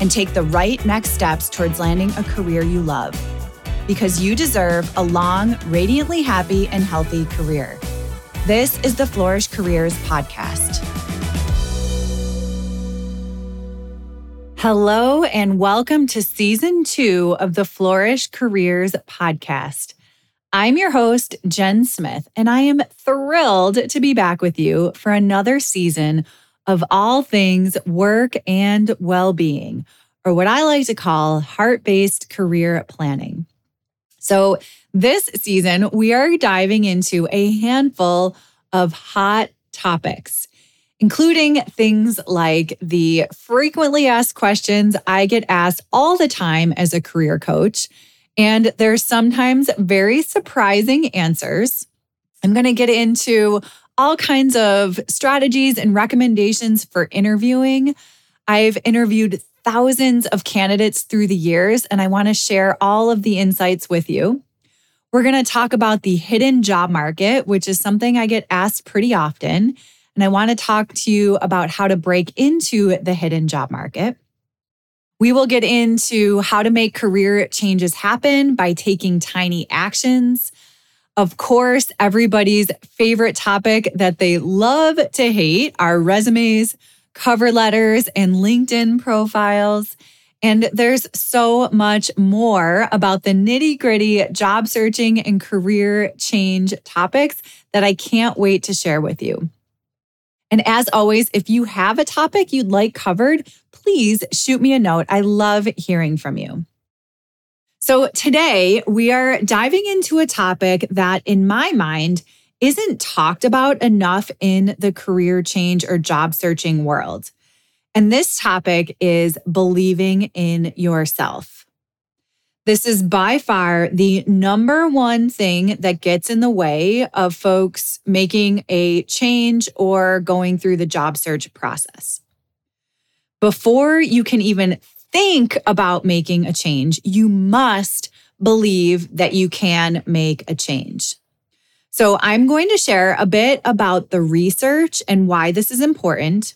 and take the right next steps towards landing a career you love. Because you deserve a long, radiantly happy, and healthy career. This is the Flourish Careers Podcast. Hello, and welcome to season two of the Flourish Careers Podcast. I'm your host, Jen Smith, and I am thrilled to be back with you for another season of all things work and well being, or what I like to call heart based career planning. So, this season, we are diving into a handful of hot topics, including things like the frequently asked questions I get asked all the time as a career coach. And there's sometimes very surprising answers. I'm going to get into all kinds of strategies and recommendations for interviewing. I've interviewed thousands of candidates through the years, and I want to share all of the insights with you. We're going to talk about the hidden job market, which is something I get asked pretty often. And I want to talk to you about how to break into the hidden job market. We will get into how to make career changes happen by taking tiny actions. Of course, everybody's favorite topic that they love to hate are resumes, cover letters, and LinkedIn profiles. And there's so much more about the nitty gritty job searching and career change topics that I can't wait to share with you. And as always, if you have a topic you'd like covered, please shoot me a note. I love hearing from you. So today we are diving into a topic that, in my mind, isn't talked about enough in the career change or job searching world. And this topic is believing in yourself. This is by far the number one thing that gets in the way of folks making a change or going through the job search process. Before you can even think about making a change, you must believe that you can make a change. So, I'm going to share a bit about the research and why this is important.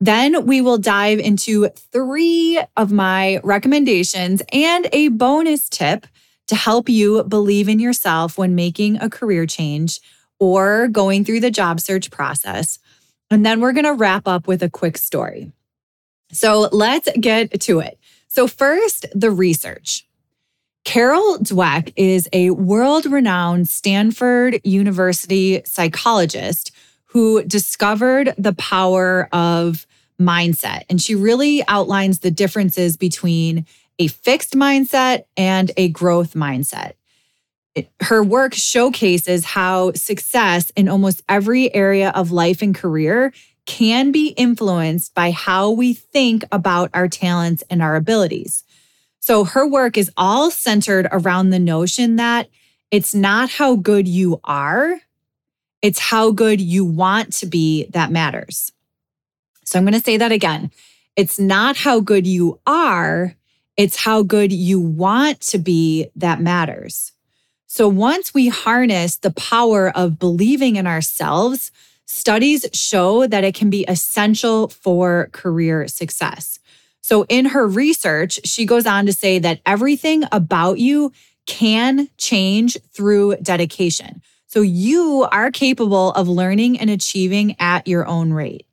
Then we will dive into three of my recommendations and a bonus tip to help you believe in yourself when making a career change or going through the job search process. And then we're going to wrap up with a quick story. So let's get to it. So, first, the research. Carol Dweck is a world renowned Stanford University psychologist who discovered the power of mindset. And she really outlines the differences between a fixed mindset and a growth mindset. Her work showcases how success in almost every area of life and career can be influenced by how we think about our talents and our abilities. So her work is all centered around the notion that it's not how good you are, it's how good you want to be that matters. So I'm going to say that again. It's not how good you are, it's how good you want to be that matters. So once we harness the power of believing in ourselves, Studies show that it can be essential for career success. So, in her research, she goes on to say that everything about you can change through dedication. So, you are capable of learning and achieving at your own rate.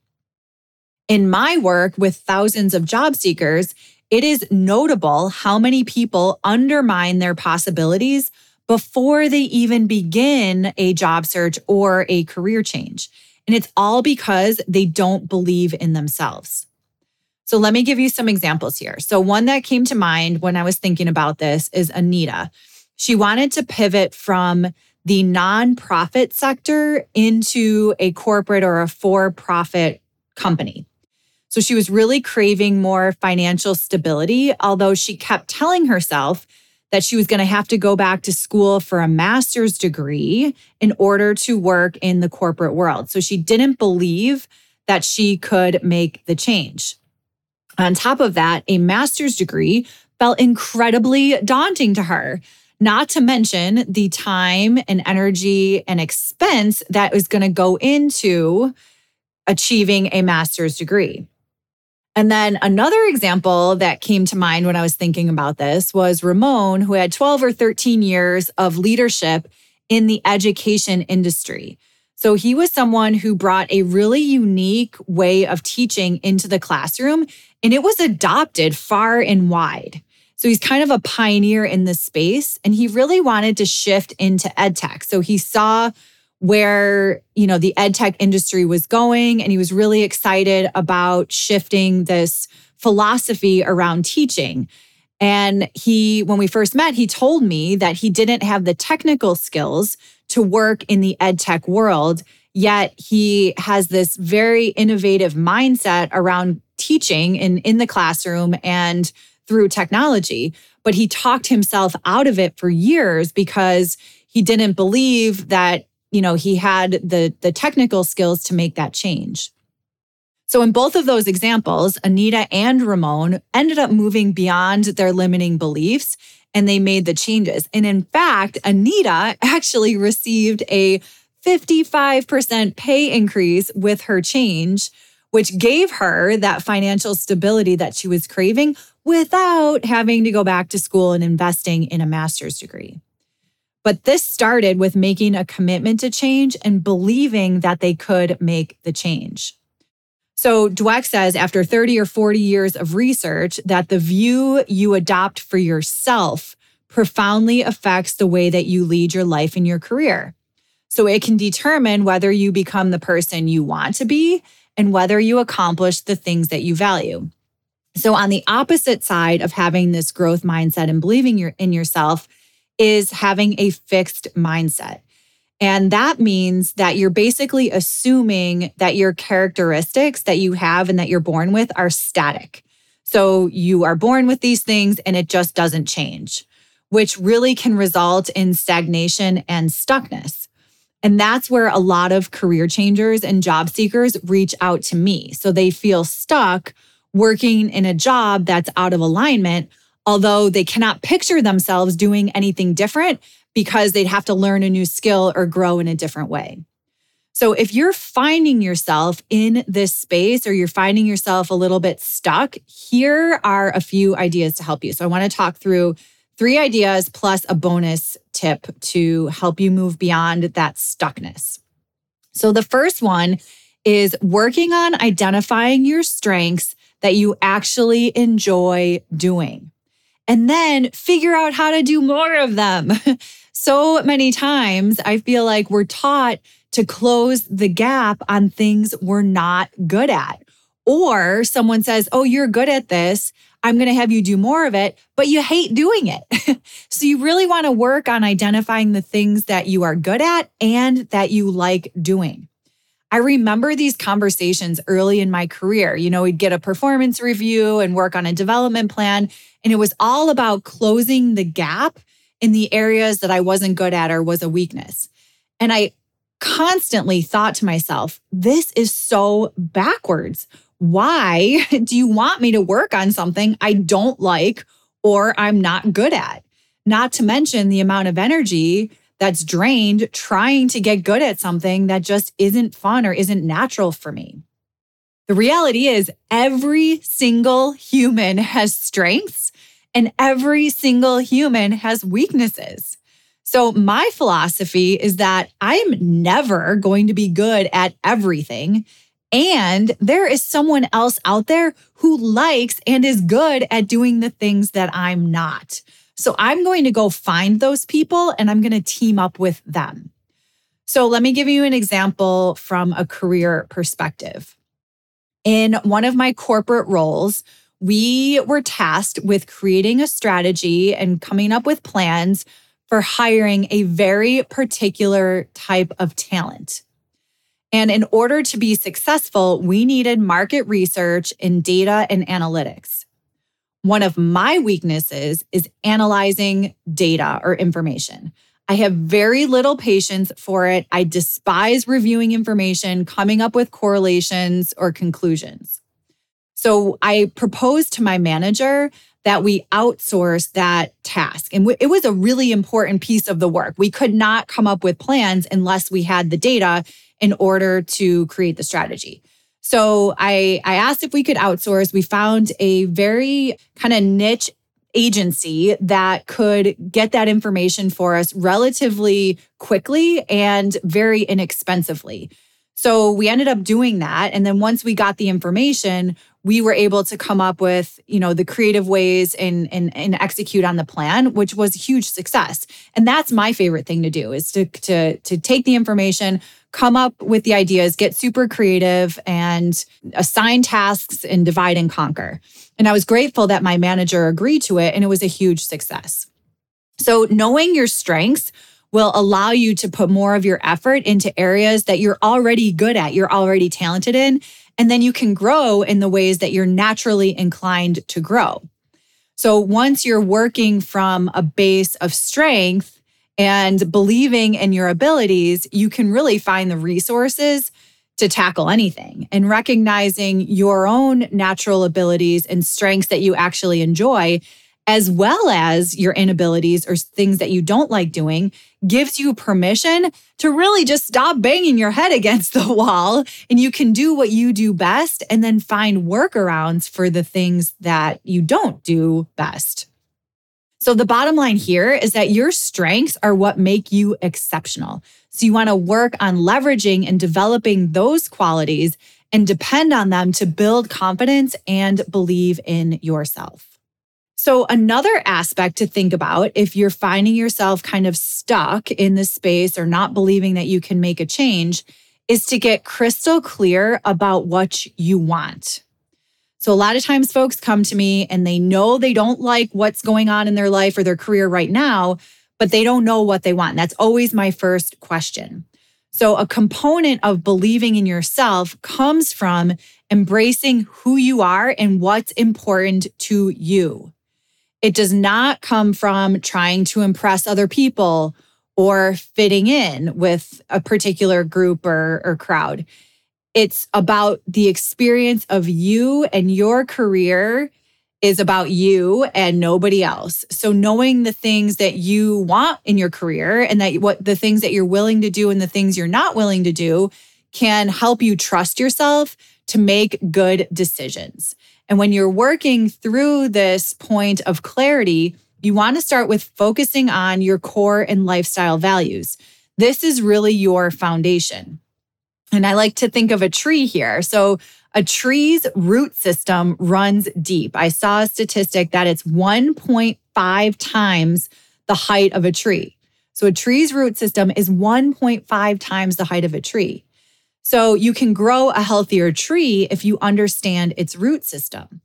In my work with thousands of job seekers, it is notable how many people undermine their possibilities before they even begin a job search or a career change. And it's all because they don't believe in themselves. So let me give you some examples here. So, one that came to mind when I was thinking about this is Anita. She wanted to pivot from the nonprofit sector into a corporate or a for profit company. So, she was really craving more financial stability, although she kept telling herself that she was going to have to go back to school for a master's degree in order to work in the corporate world. So, she didn't believe that she could make the change. On top of that, a master's degree felt incredibly daunting to her, not to mention the time and energy and expense that was going to go into achieving a master's degree. And then another example that came to mind when I was thinking about this was Ramon, who had 12 or 13 years of leadership in the education industry. So he was someone who brought a really unique way of teaching into the classroom, and it was adopted far and wide. So he's kind of a pioneer in this space, and he really wanted to shift into ed tech. So he saw where you know the ed tech industry was going, and he was really excited about shifting this philosophy around teaching. And he, when we first met, he told me that he didn't have the technical skills to work in the ed tech world. Yet he has this very innovative mindset around teaching in, in the classroom and through technology. But he talked himself out of it for years because he didn't believe that, you know, he had the, the technical skills to make that change. So, in both of those examples, Anita and Ramon ended up moving beyond their limiting beliefs and they made the changes. And in fact, Anita actually received a 55% pay increase with her change, which gave her that financial stability that she was craving without having to go back to school and investing in a master's degree. But this started with making a commitment to change and believing that they could make the change. So Dweck says after 30 or 40 years of research that the view you adopt for yourself profoundly affects the way that you lead your life and your career. So it can determine whether you become the person you want to be and whether you accomplish the things that you value. So on the opposite side of having this growth mindset and believing in yourself is having a fixed mindset. And that means that you're basically assuming that your characteristics that you have and that you're born with are static. So you are born with these things and it just doesn't change, which really can result in stagnation and stuckness. And that's where a lot of career changers and job seekers reach out to me. So they feel stuck working in a job that's out of alignment, although they cannot picture themselves doing anything different because they'd have to learn a new skill or grow in a different way. So if you're finding yourself in this space or you're finding yourself a little bit stuck, here are a few ideas to help you. So I want to talk through three ideas plus a bonus tip to help you move beyond that stuckness. So the first one is working on identifying your strengths that you actually enjoy doing and then figure out how to do more of them. so many times I feel like we're taught to close the gap on things we're not good at. Or someone says, Oh, you're good at this. I'm going to have you do more of it, but you hate doing it. so you really want to work on identifying the things that you are good at and that you like doing. I remember these conversations early in my career. You know, we'd get a performance review and work on a development plan, and it was all about closing the gap in the areas that I wasn't good at or was a weakness. And I constantly thought to myself, this is so backwards. Why do you want me to work on something I don't like or I'm not good at? Not to mention the amount of energy that's drained trying to get good at something that just isn't fun or isn't natural for me. The reality is, every single human has strengths and every single human has weaknesses. So, my philosophy is that I'm never going to be good at everything. And there is someone else out there who likes and is good at doing the things that I'm not. So I'm going to go find those people and I'm going to team up with them. So let me give you an example from a career perspective. In one of my corporate roles, we were tasked with creating a strategy and coming up with plans for hiring a very particular type of talent. And in order to be successful, we needed market research in data and analytics. One of my weaknesses is analyzing data or information. I have very little patience for it. I despise reviewing information, coming up with correlations or conclusions. So I proposed to my manager that we outsource that task. And it was a really important piece of the work. We could not come up with plans unless we had the data in order to create the strategy. So I, I asked if we could outsource. We found a very kind of niche agency that could get that information for us relatively quickly and very inexpensively. So we ended up doing that. And then once we got the information, we were able to come up with, you know, the creative ways and, and, and execute on the plan, which was a huge success. And that's my favorite thing to do is to, to, to take the information, come up with the ideas, get super creative and assign tasks and divide and conquer. And I was grateful that my manager agreed to it and it was a huge success. So knowing your strengths will allow you to put more of your effort into areas that you're already good at, you're already talented in, and then you can grow in the ways that you're naturally inclined to grow. So once you're working from a base of strength and believing in your abilities, you can really find the resources to tackle anything and recognizing your own natural abilities and strengths that you actually enjoy as well as your inabilities or things that you don't like doing, gives you permission to really just stop banging your head against the wall and you can do what you do best and then find workarounds for the things that you don't do best. So, the bottom line here is that your strengths are what make you exceptional. So, you want to work on leveraging and developing those qualities and depend on them to build confidence and believe in yourself. So, another aspect to think about if you're finding yourself kind of stuck in this space or not believing that you can make a change is to get crystal clear about what you want. So, a lot of times folks come to me and they know they don't like what's going on in their life or their career right now, but they don't know what they want. That's always my first question. So, a component of believing in yourself comes from embracing who you are and what's important to you. It does not come from trying to impress other people or fitting in with a particular group or, or crowd. It's about the experience of you and your career is about you and nobody else. So knowing the things that you want in your career and that what the things that you're willing to do and the things you're not willing to do can help you trust yourself to make good decisions. And when you're working through this point of clarity, you want to start with focusing on your core and lifestyle values. This is really your foundation. And I like to think of a tree here. So, a tree's root system runs deep. I saw a statistic that it's 1.5 times the height of a tree. So, a tree's root system is 1.5 times the height of a tree. So you can grow a healthier tree if you understand its root system.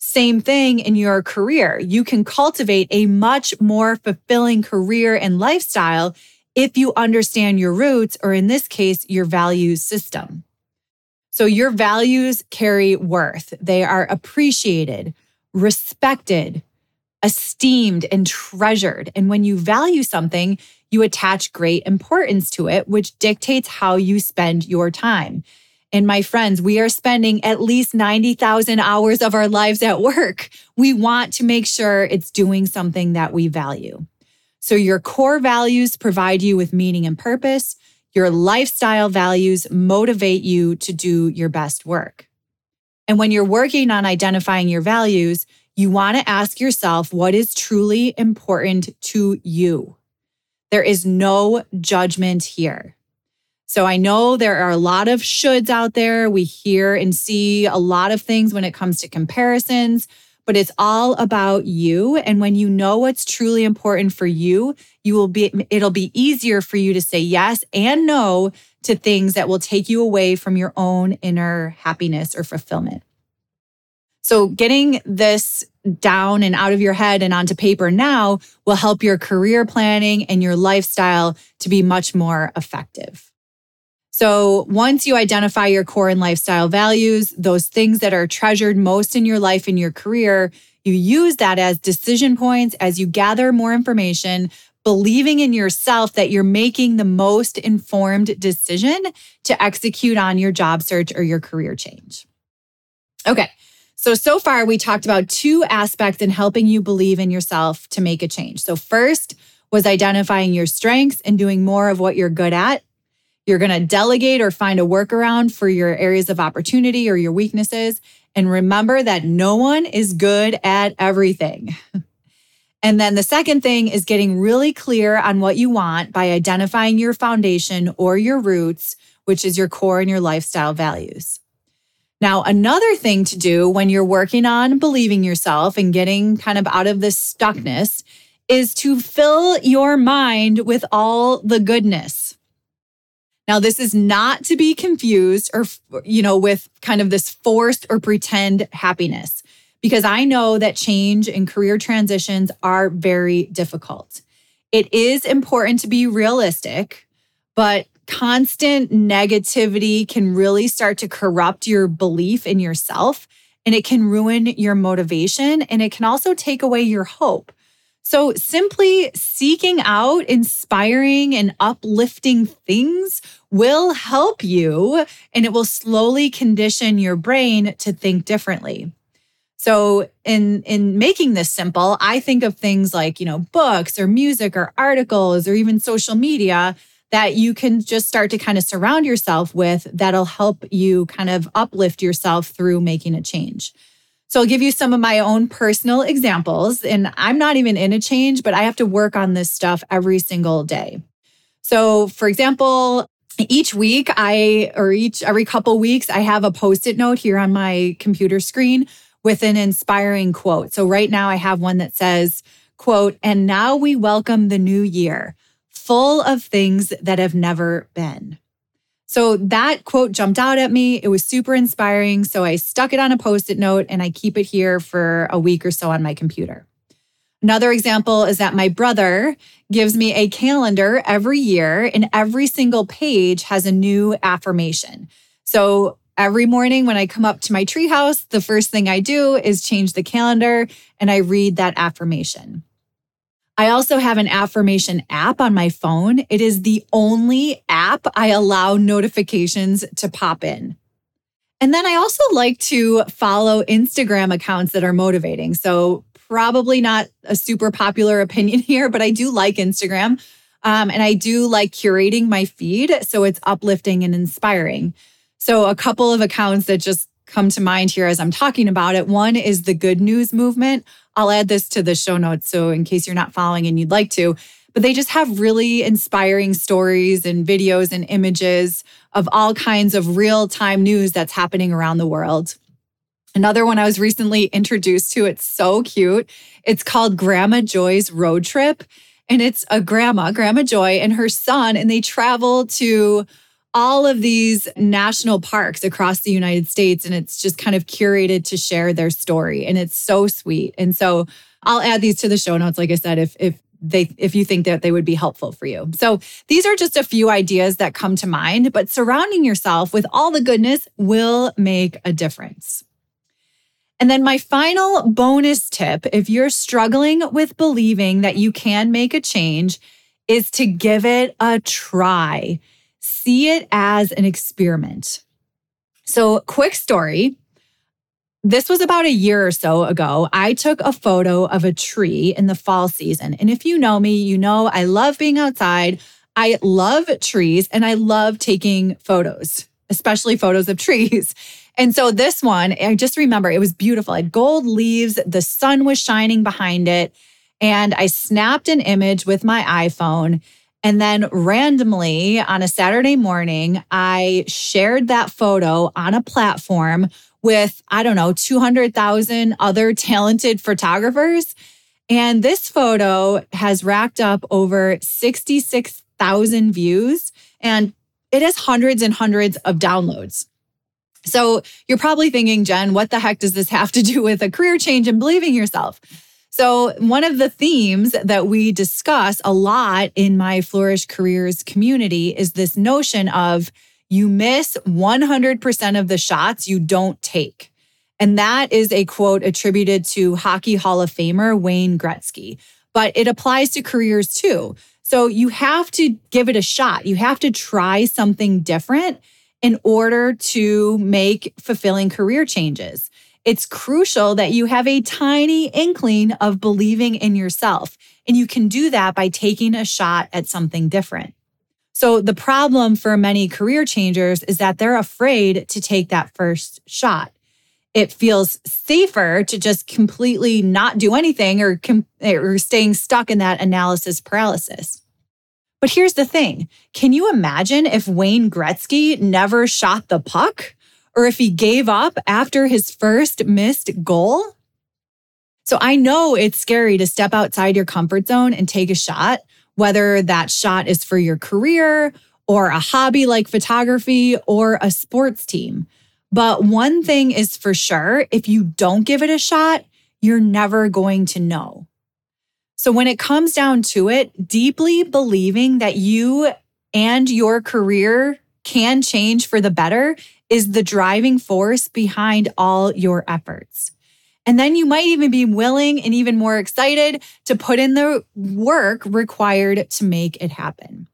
Same thing in your career. You can cultivate a much more fulfilling career and lifestyle if you understand your roots, or in this case, your values system. So your values carry worth. They are appreciated, respected, esteemed, and treasured. And when you value something, you attach great importance to it, which dictates how you spend your time. And my friends, we are spending at least 90,000 hours of our lives at work. We want to make sure it's doing something that we value. So, your core values provide you with meaning and purpose. Your lifestyle values motivate you to do your best work. And when you're working on identifying your values, you want to ask yourself what is truly important to you. There is no judgment here. So I know there are a lot of shoulds out there. We hear and see a lot of things when it comes to comparisons, but it's all about you. And when you know what's truly important for you, you will be, it'll be easier for you to say yes and no to things that will take you away from your own inner happiness or fulfillment. So, getting this down and out of your head and onto paper now will help your career planning and your lifestyle to be much more effective. So, once you identify your core and lifestyle values, those things that are treasured most in your life and your career, you use that as decision points as you gather more information, believing in yourself that you're making the most informed decision to execute on your job search or your career change. Okay. So, so far, we talked about two aspects in helping you believe in yourself to make a change. So, first was identifying your strengths and doing more of what you're good at. You're going to delegate or find a workaround for your areas of opportunity or your weaknesses. And remember that no one is good at everything. and then the second thing is getting really clear on what you want by identifying your foundation or your roots, which is your core and your lifestyle values. Now, another thing to do when you're working on believing yourself and getting kind of out of this stuckness is to fill your mind with all the goodness. Now, this is not to be confused or, you know, with kind of this forced or pretend happiness, because I know that change and career transitions are very difficult. It is important to be realistic, but constant negativity can really start to corrupt your belief in yourself and it can ruin your motivation and it can also take away your hope. So, simply seeking out inspiring and uplifting things will help you and it will slowly condition your brain to think differently. So, in, in making this simple, I think of things like, you know, books or music or articles or even social media that you can just start to kind of surround yourself with that'll help you kind of uplift yourself through making a change. So I'll give you some of my own personal examples. And I'm not even in a change, but I have to work on this stuff every single day. So, for example, each week I, or each every couple weeks, I have a post it note here on my computer screen with an inspiring quote. So right now I have one that says, quote, and now we welcome the new year, full of things that have never been. So that quote jumped out at me. It was super inspiring. So I stuck it on a post it note and I keep it here for a week or so on my computer. Another example is that my brother gives me a calendar every year, and every single page has a new affirmation. So every morning when I come up to my treehouse, the first thing I do is change the calendar and I read that affirmation. I also have an affirmation app on my phone. It is the only app I allow notifications to pop in. And then I also like to follow Instagram accounts that are motivating. So, probably not a super popular opinion here, but I do like Instagram. Um, and I do like curating my feed. So, it's uplifting and inspiring. So, a couple of accounts that just come to mind here as I'm talking about it. One is the Good News Movement. I'll add this to the show notes. So, in case you're not following and you'd like to, but they just have really inspiring stories and videos and images of all kinds of real time news that's happening around the world. Another one I was recently introduced to, it's so cute. It's called Grandma Joy's Road Trip. And it's a grandma, Grandma Joy, and her son, and they travel to all of these national parks across the United States. And it's just kind of curated to share their story. And it's so sweet. And so I'll add these to the show notes, like I said, if, if they if you think that they would be helpful for you. So these are just a few ideas that come to mind, but surrounding yourself with all the goodness will make a difference. And then my final bonus tip, if you're struggling with believing that you can make a change, is to give it a try see it as an experiment. So, quick story. This was about a year or so ago. I took a photo of a tree in the fall season. And if you know me, you know I love being outside. I love trees and I love taking photos, especially photos of trees. And so this one, I just remember it was beautiful. It had gold leaves, the sun was shining behind it. And I snapped an image with my iPhone And then randomly on a Saturday morning, I shared that photo on a platform with, I don't know, 200,000 other talented photographers. And this photo has racked up over 66,000 views and it has hundreds and hundreds of downloads. So you're probably thinking, Jen, what the heck does this have to do with a career change and believing yourself? So, one of the themes that we discuss a lot in my Flourish Careers community is this notion of you miss 100% of the shots you don't take. And that is a quote attributed to Hockey Hall of Famer Wayne Gretzky, but it applies to careers too. So, you have to give it a shot. You have to try something different in order to make fulfilling career changes it's crucial that you have a tiny inkling of believing in yourself. And you can do that by taking a shot at something different. So, the problem for many career changers is that they're afraid to take that first shot. It feels safer to just completely not do anything or, com- or staying stuck in that analysis paralysis. But here's the thing can you imagine if Wayne Gretzky never shot the puck? Or if he gave up after his first missed goal. So I know it's scary to step outside your comfort zone and take a shot, whether that shot is for your career or a hobby like photography or a sports team. But one thing is for sure if you don't give it a shot, you're never going to know. So when it comes down to it, deeply believing that you and your career can change for the better is the driving force behind all your efforts. And then you might even be willing and even more excited to put in the work required to make it happen.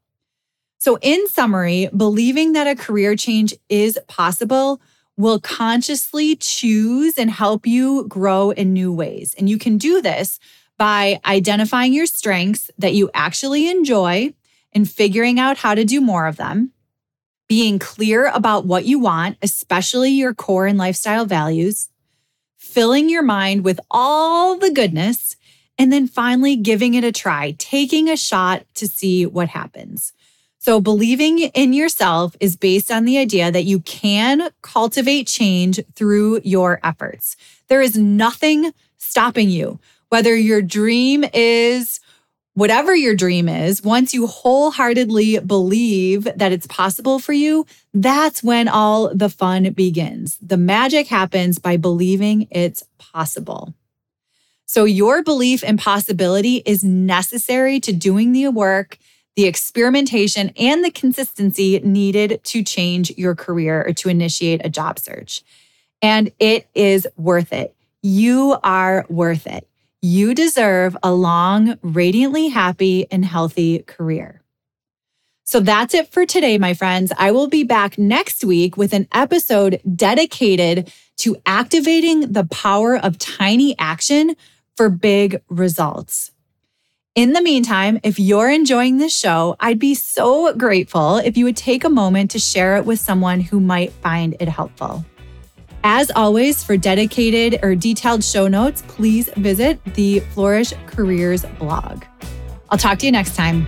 So, in summary, believing that a career change is possible will consciously choose and help you grow in new ways. And you can do this by identifying your strengths that you actually enjoy and figuring out how to do more of them being clear about what you want, especially your core and lifestyle values, filling your mind with all the goodness, and then finally giving it a try, taking a shot to see what happens. So, believing in yourself is based on the idea that you can cultivate change through your efforts. There is nothing stopping you, whether your dream is whatever your dream is, once you wholeheartedly believe that it's possible for you, that's when all the fun begins. The magic happens by believing it's possible. So, your belief in possibility is necessary to doing the work, the experimentation, and the consistency needed to change your career or to initiate a job search. And it is worth it. You are worth it. You deserve a long, radiantly happy, and healthy career. So that's it for today, my friends. I will be back next week with an episode dedicated to activating the power of tiny action for big results. In the meantime, if you're enjoying this show, I'd be so grateful if you would take a moment to share it with someone who might find it helpful. As always, for dedicated or detailed show notes, please visit the Flourish Careers blog. I'll talk to you next time.